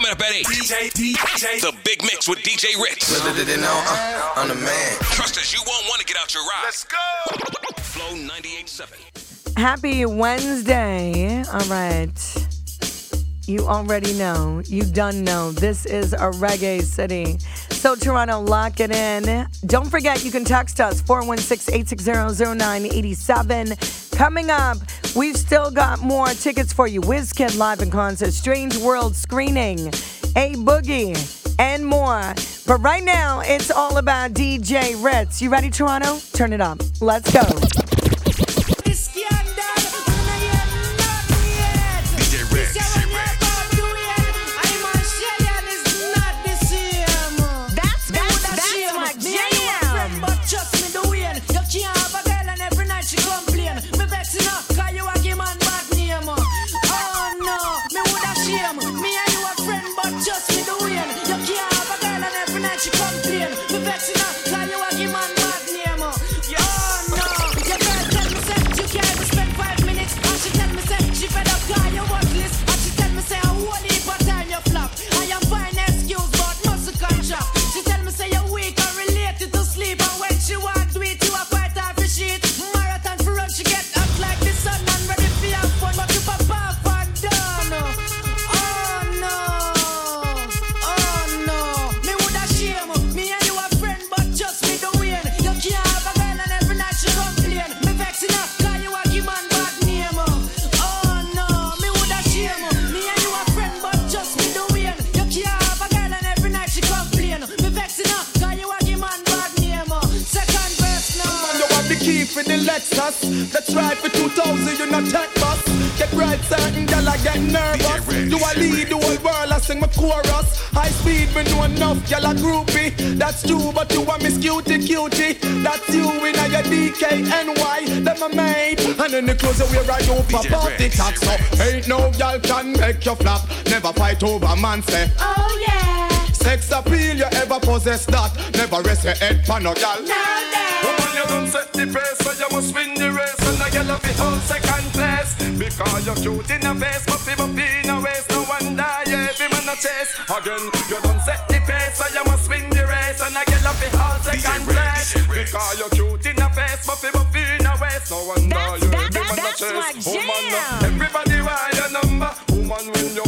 Coming up at 8. DJ, DJ. The Big Mix with DJ Ritz. Uh, I'm the man. Trust us, you won't want to get out your ride. Let's go. Flow 98.7. Happy Wednesday. All right. You already know. You done know. This is a reggae city. So, Toronto, lock it in. Don't forget, you can text us 416 860 0987. Coming up, we've still got more tickets for you. WizKid live in concert, Strange World screening, A Boogie, and more. But right now, it's all about DJ Ritz. You ready, Toronto? Turn it up. Let's go. High speed, me know enough, girl, a groupie. That's true, but you a miss cutie cutie. That's you in a your DKNY. Them a mate. And then the clothes you wear, I don't pop out. So ain't no girl can make you flap. Never fight over man, say. Oh yeah. Sex appeal, you ever possess that? Never rest your head for no gal. Woman, you don't set the pace, so you must win the race. And I get up in whole second place. Because you're cute in the face, but people in a waist. No wonder, yeah, every man a chase. Again, you don't set the pace, so you must win the race. And I get up in whole second place. Because you're cute in the face, but people in a waist. No wonder, That's- you that- every man a that- that's my chase. Woman, jam. everybody want your number. Woman, when you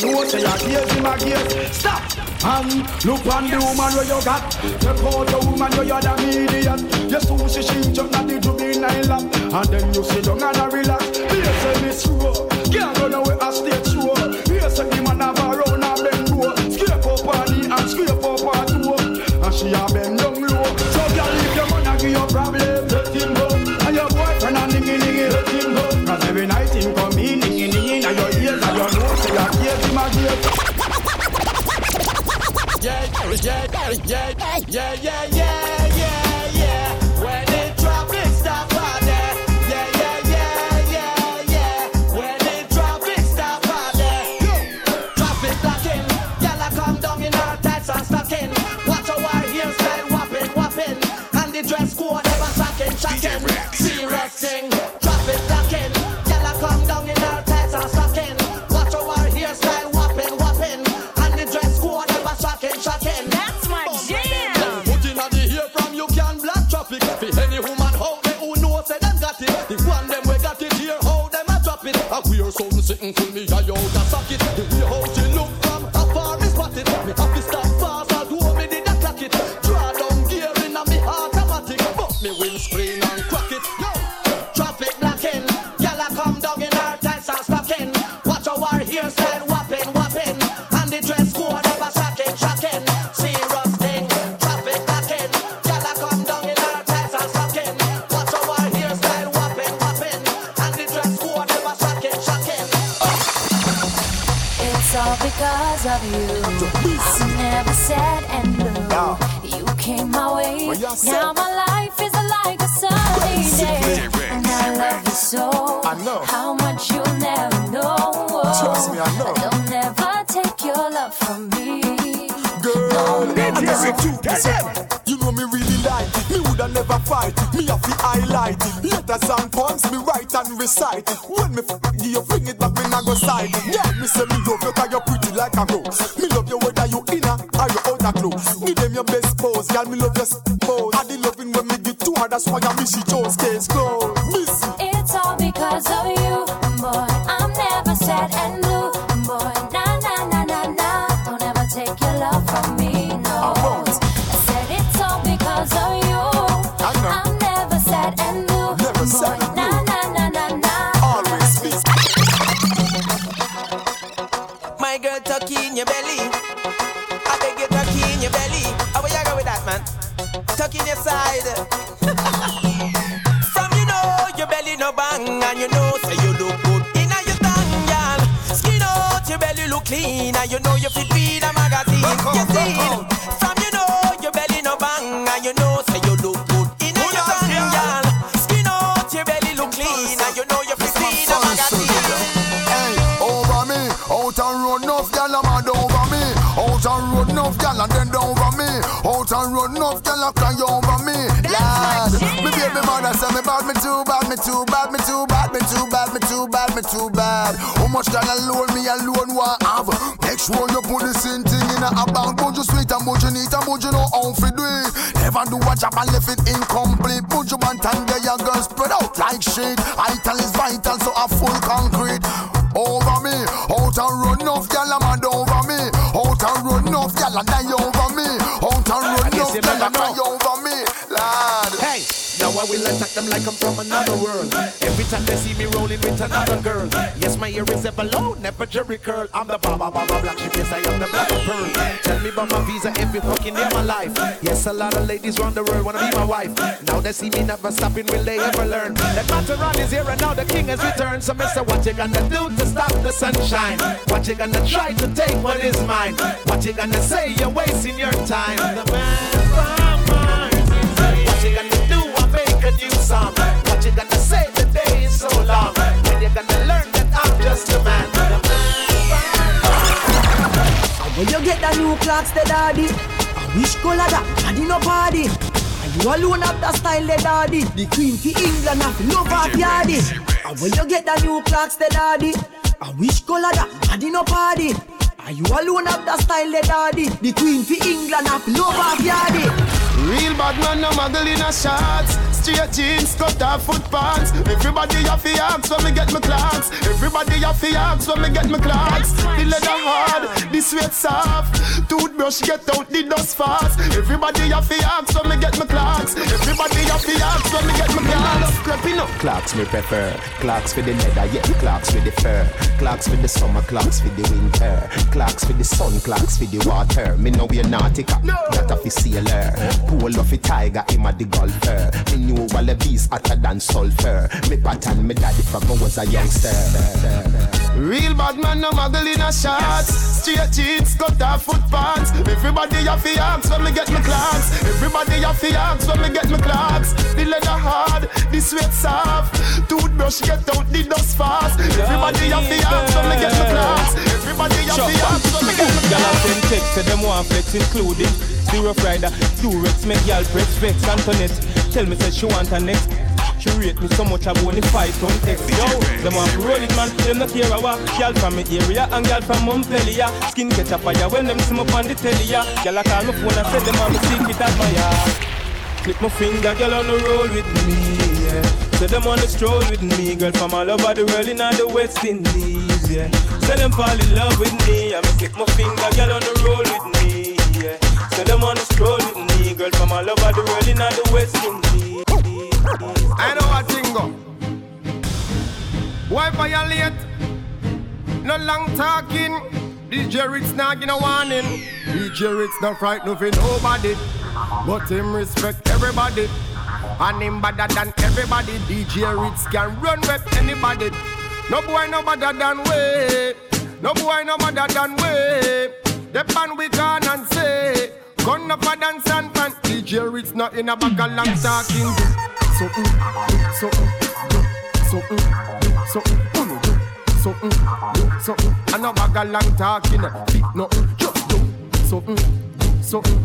you know say your ears him a gears. Stop. Um, look on the woman where you got. Check out the woman where you're the median. You so she she jump not the juvenile lap, and then you sit down and relax. Here say this row, can't run away a stage all because of you. I'm never sad and blue. You came my way. Now my life is like a sunny day. And I love you so. I know. How much you'll never know. Trust me, I know. They'll never take your love from me. Girl, I miss you too. Listen, You know me really like it. Me woulda never fight it. Me have to highlight it. Letters and poems me write and recite it. When me f- you bring it back, me nah go side it. Yeah, me say me love you 'cause you're pretty like a rose. Me love you whether you inner or you outer clothes. Me them your best pose, girl. Me love your pose. I the loving when me give to her. That's why I miss she chose case close. Missy. It's all because of you, boy. I'm never sad and blue, clean, and you know you fit read a magazine. You see, from you know your belly no bang, and you know say you look good in a your tongue, girl. Skin out your belly look clean, and you know you fit read a magazine. Hey, over me, out and road enough a mad over me. Out and road enough gal and then over me. Out and road enough gal a cry over me. Lad, me baby mother say me bad, me too bad, me too bad, me too bad, me too bad, me too bad, me too bad. How much gal alone me alone in a bank. But you sweet and but you neat and but you know how to do it. Never do a job and left it incomplete. Put your man and get your girl spread out like shit. Ital is vital, so a full concrete. Over me, out and run enough gal a mad over me. Out and run enough gal and die over me. Out and run enough gal and cry over me, lad. Hey, now I will attack them like I'm from another world. Every time they see me rolling with another girl. Yes, my ear is ever low, never jerry curl. I'm the baba baba black sheep, yes, I am the black pearl. Tell me about my visa every fucking in my life. Yes, a lot of ladies round the world wanna be my wife. Now they see me never stopping, will they ever learn? The Mataran is here and now the king has returned. So, mister, what you gonna do to stop the sunshine? What you gonna try to take what is mine? What you gonna say? You're wasting your time. The man from Mars. What you gonna the new Clarks, the daddy. I wish color that, daddy no party. And you alone have the style, the daddy. The queen to England have love of yardy. And when you get the new Clarks, the daddy. I wish color that, daddy no party. And you alone have the style, the daddy. The queen to England have love of yardy. Real bad man, no muggle in a shots. Straight jeans, cut off foot pants. Everybody have the axe when me get my Clarks. Everybody have the axe when me get my Clarks. The leather hard, the sweat soft. Toothbrush get out the dust fast. Everybody have the axe when me get my Clarks. Everybody have the axe when me get my Clarks. Creeping up. Clarks me prefer. Clarks for the leather, yeah. Clarks for the fur. Clarks for the summer, Clarks for the winter. Clarks for the sun, Clarks for the water. Me know we're nautica, not a sailor. Pool of a tiger, him a the golfer. Me knew all the bees hotter than sulfur. Me pattern me daddy from I was a youngster. Real bad man, no muggle in a shots. Straight jeans, cut off foot pants. Everybody have the axe when me get my Clarks. Everybody have the axe when me get my Clarks. The leather hard, the sweat soft. Toothbrush get out the dust fast. Everybody have the axe when me get my Clarks. Everybody have the axe when me get my Clarks. a send text say them want flex including Zero Friday, Durex, make gyal press vex Antoinette, tell me say she want a next She rate me so much I only fight on text Yo, them want it man, them not care a what Gyal from me area and girl from Montpellier Skin catch a fire when them see me on the telly ya Gyal a call me phone and say them want me secret admire Click my finger, girl on the roll with me, yeah. So them wanna stroll with me, girl from all over the world in all the West Indies, yeah. So them fall in love with me, I me click my finger, girl on the roll with me, yeah. So them wanna stroll with me, girl from all over the world in the West Indies. I know what thing go. Why violate? No long talking. DJ Ritz not gonna warning. DJ Ritz not frightened for nobody, but him respect everybody. And him better than everybody. DJ Ritz can run with anybody. No boy no better than we. No boy no better than we. The pan we can and. Gun up a dance and pan. DJ Ritz not in a bag of long talking. Something, something, something, something, something, something. I know bag of long talking. Fit nothing, just do something, something,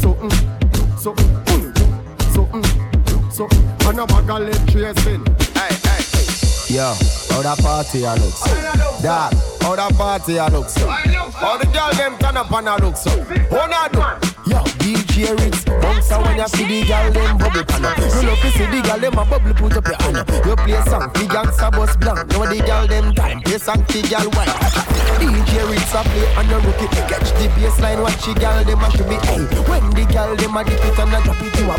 something, something something, something. And a bag of lead tracing. Hey, hey. Yo, how that party I look so? That, how that party I look so? How the girl them turn up and a look so? How not do? DJ Ritz, bounce when you see the girl them bubble pan You love to see the girl them a bubble put up your hand You play song, the gangsta bus blank Now the girl them time, play song, the girl white DJ Ritz a play on a rookie Catch the baseline, watch the girl them a should be hey. When the girl them a dip it and a drop it You a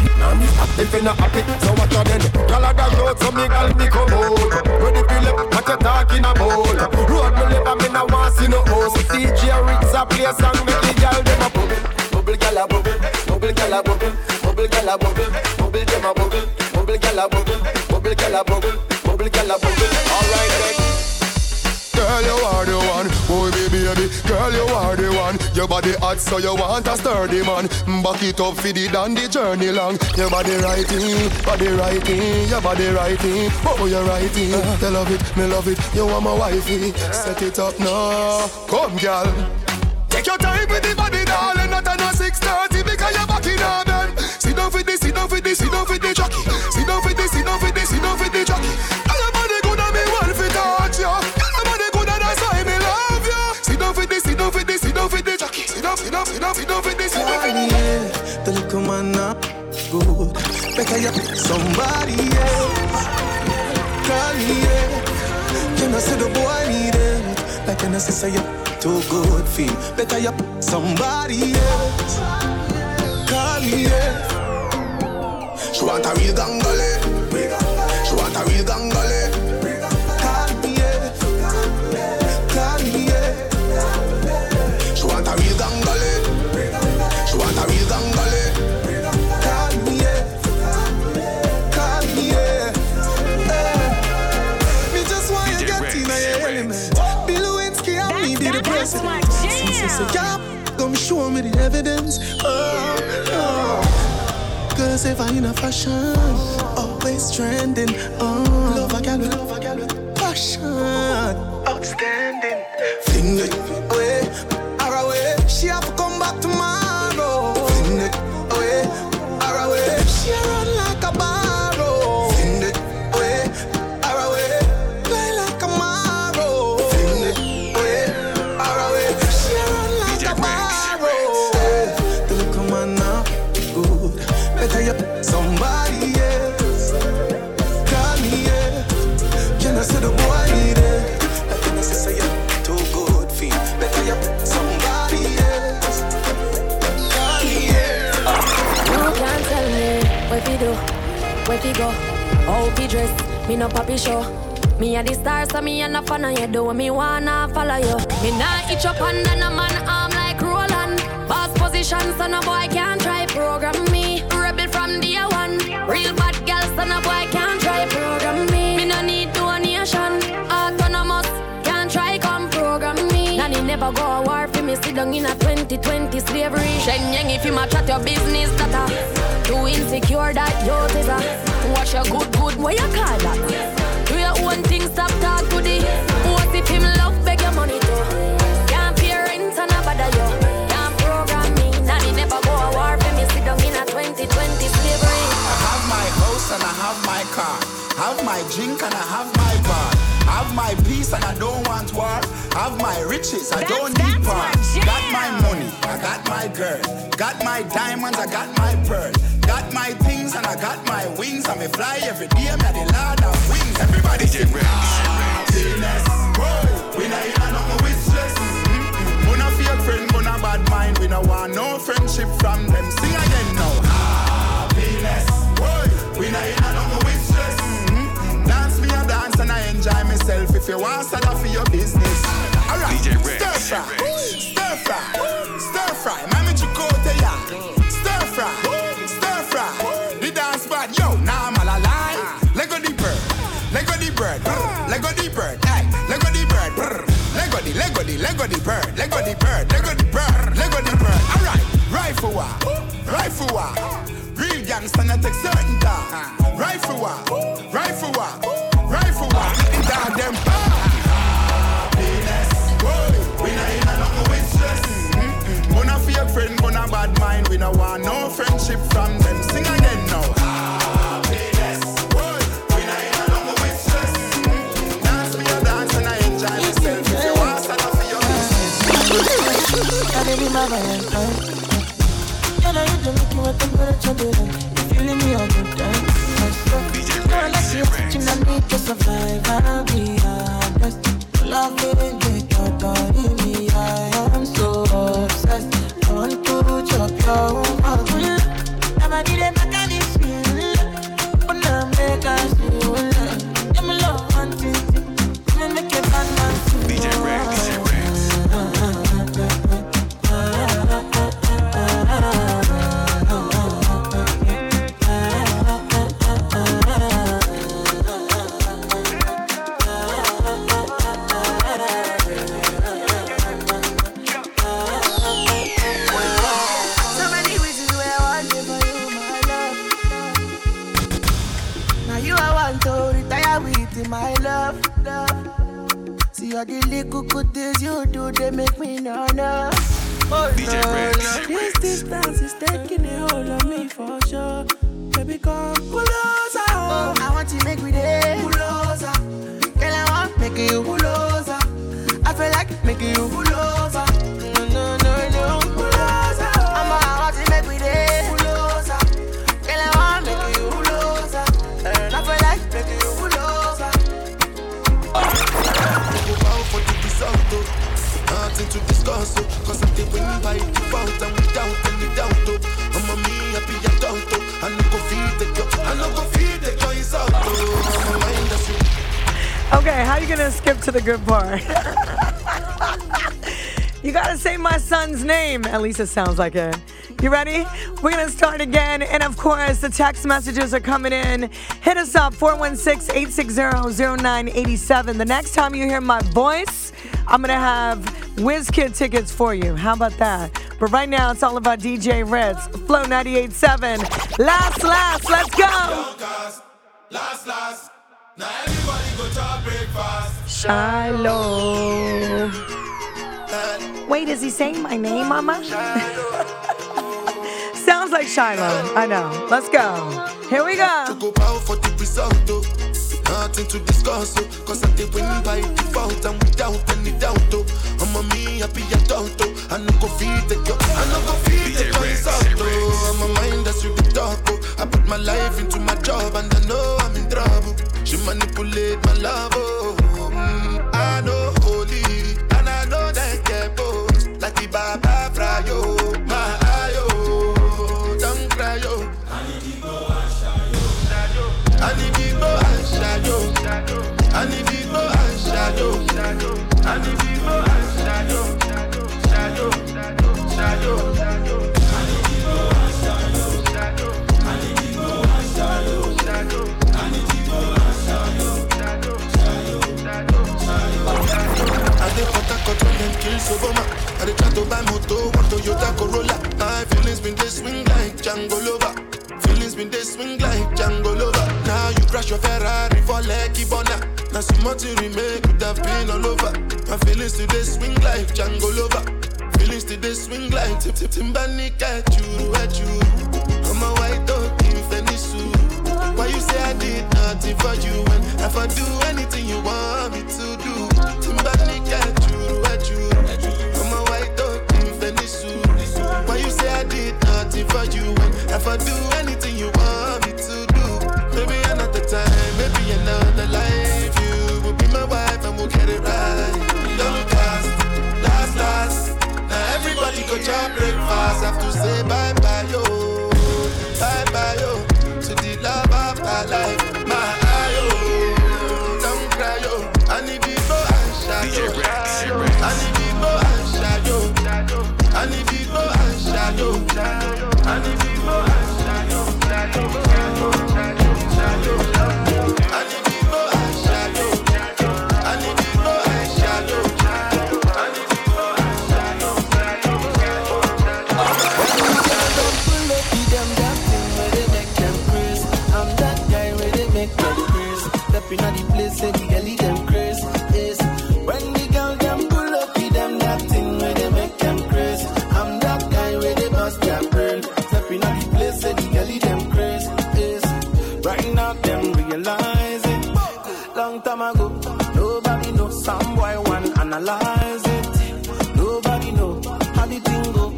If you not happy, so what you then? Girl a dash out, so me girl me come out. Ready for lip, what you talking about? Road me live and me no want see no host DJ Ritz a play song, bubble, gyal a bubble, bubble, gyal a bubble, bubble, dem a bubble, bubble, gyal a bubble, bubble, gyal a bubble, bubble, gyal a bubble. All right. Girl, you are the one, boy, baby, baby. Girl, you are the one. Your body hot, so you want a sturdy man. Back it up for the the journey long. Your body righting, body righting, your body righting. Oh, you're righting. I love it, me love it. You want my wifey? Set it up now. Come, girl. Take your time with the body, darling. Not a 630 because you're this, sit down for this, sit down for the jockey. Sit down for this, sit down for this, sit down for the jockey. All your body good and me want to touch you. All your body good and that's why me love you. Sit down for this, sit down for this, sit down for the jockey. Sit down, sit down, sit down, sit down for this. Yeah, the little man not good. Better you somebody else. Me, yeah. Can I say the boy need it? Like I say you too good feel better you somebody else. Me, yeah. She want a real gangale. She want a real gangale. Call me, yeah. Call me, yeah. She want a real gangale. She want a real gangale. Call me, yeah. Call me, yeah. Me just want you get in your. Bill Lewinsky and me be the president. So, so, yeah, come show me the evidence. If I in a fashion, always trending. Oh, love a gal with passion. Outstanding. Me no poppy show. Me a the star, so me a no fan of you. Do me wanna follow you. Me nah itch up under no man arm like Roland. Boss position, so no boy can't try program me. Rebel from day one. Real bad girl, so no boy can't try program me. Me no need donation. Autonomous, can't try come program me. Nanny never go a war for me. Sit down in a 2020 slavery. Shen Yang, if you match at your business, that a too insecure that you is a wash your good good. What you call that? Do your own thing, stop talk to the. What if him love beg your money too? Can't pay rent and a bother you. Can't program me. Nanny never go a war for me. Sit down in a 2020 slavery. I have my house and I have my car. Have my drink and I have my bar. Have my peace and I don't want war. I have my riches, I don't need power. Got my money, I got my girl. Got my diamonds, I got my pearl. Got my things and I got my wings. And me fly every day, I'm the lord of bird, Lego the bird, Lego the bird, Lego the bird. Alright, rifle war, rifle war. Real gangster not take certain time. Rifle war, rifle war, rifle war. The dog them happiness. Whoa, we not in a nothing with stress. Fake friend, not bad mind. We no want no friendship from them. Business. My Valentine. And I hit the a temperature better. You feeling me good time. Girl, I see you touching on me to survive. I'll be honest. Love it, your body All the little good things you do, they make me no. Oh no, no. This distance is taking a hold on me for sure. Baby, come closer. Oh, I want to make me there. Closer. Girl, I want make you closer. I feel like making you closer. I did win by and without any doubt, oh. I'm a me happy adult, oh. I go feed the girl, I go feed the girl, out, oh. Mind Okay, how are you gonna skip to the good part? you gotta say my son's name. At least it sounds like it. You ready? We're gonna start again. And of course, the text messages are coming in. Hit us up 416 860 0987. The next time you hear my voice, I'm gonna have WizKid tickets for you. How about that? But right now, it's all about DJ Ritz, Flow 98.7. Last, last, let's go. Last, last. Now everybody go to breakfast. Shiloh. Wait, is he saying my name, Mama? Sounds like Shiloh. I know. Let's go. Here we go. Nothing to discuss, oh. Cause I did win by default and without any doubt, oh. I'm a me happy adult, oh. I no go feed the girl, I no go feed the girl, it's out, oh. I'm a mind that's really dark, oh. I put my life into my job and I know I'm in trouble. She manipulate my love, oh. Mm, I know holy, and I know that get. Like the Baba Frayo, I need go and shadow. I need go and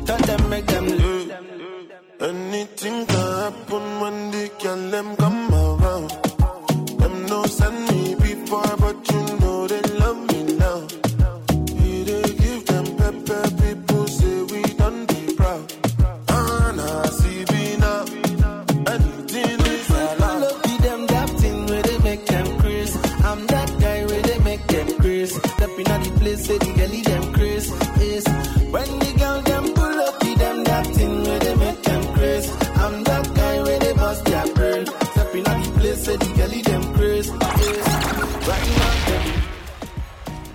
Tell them, make them know. Anything can happen when they can them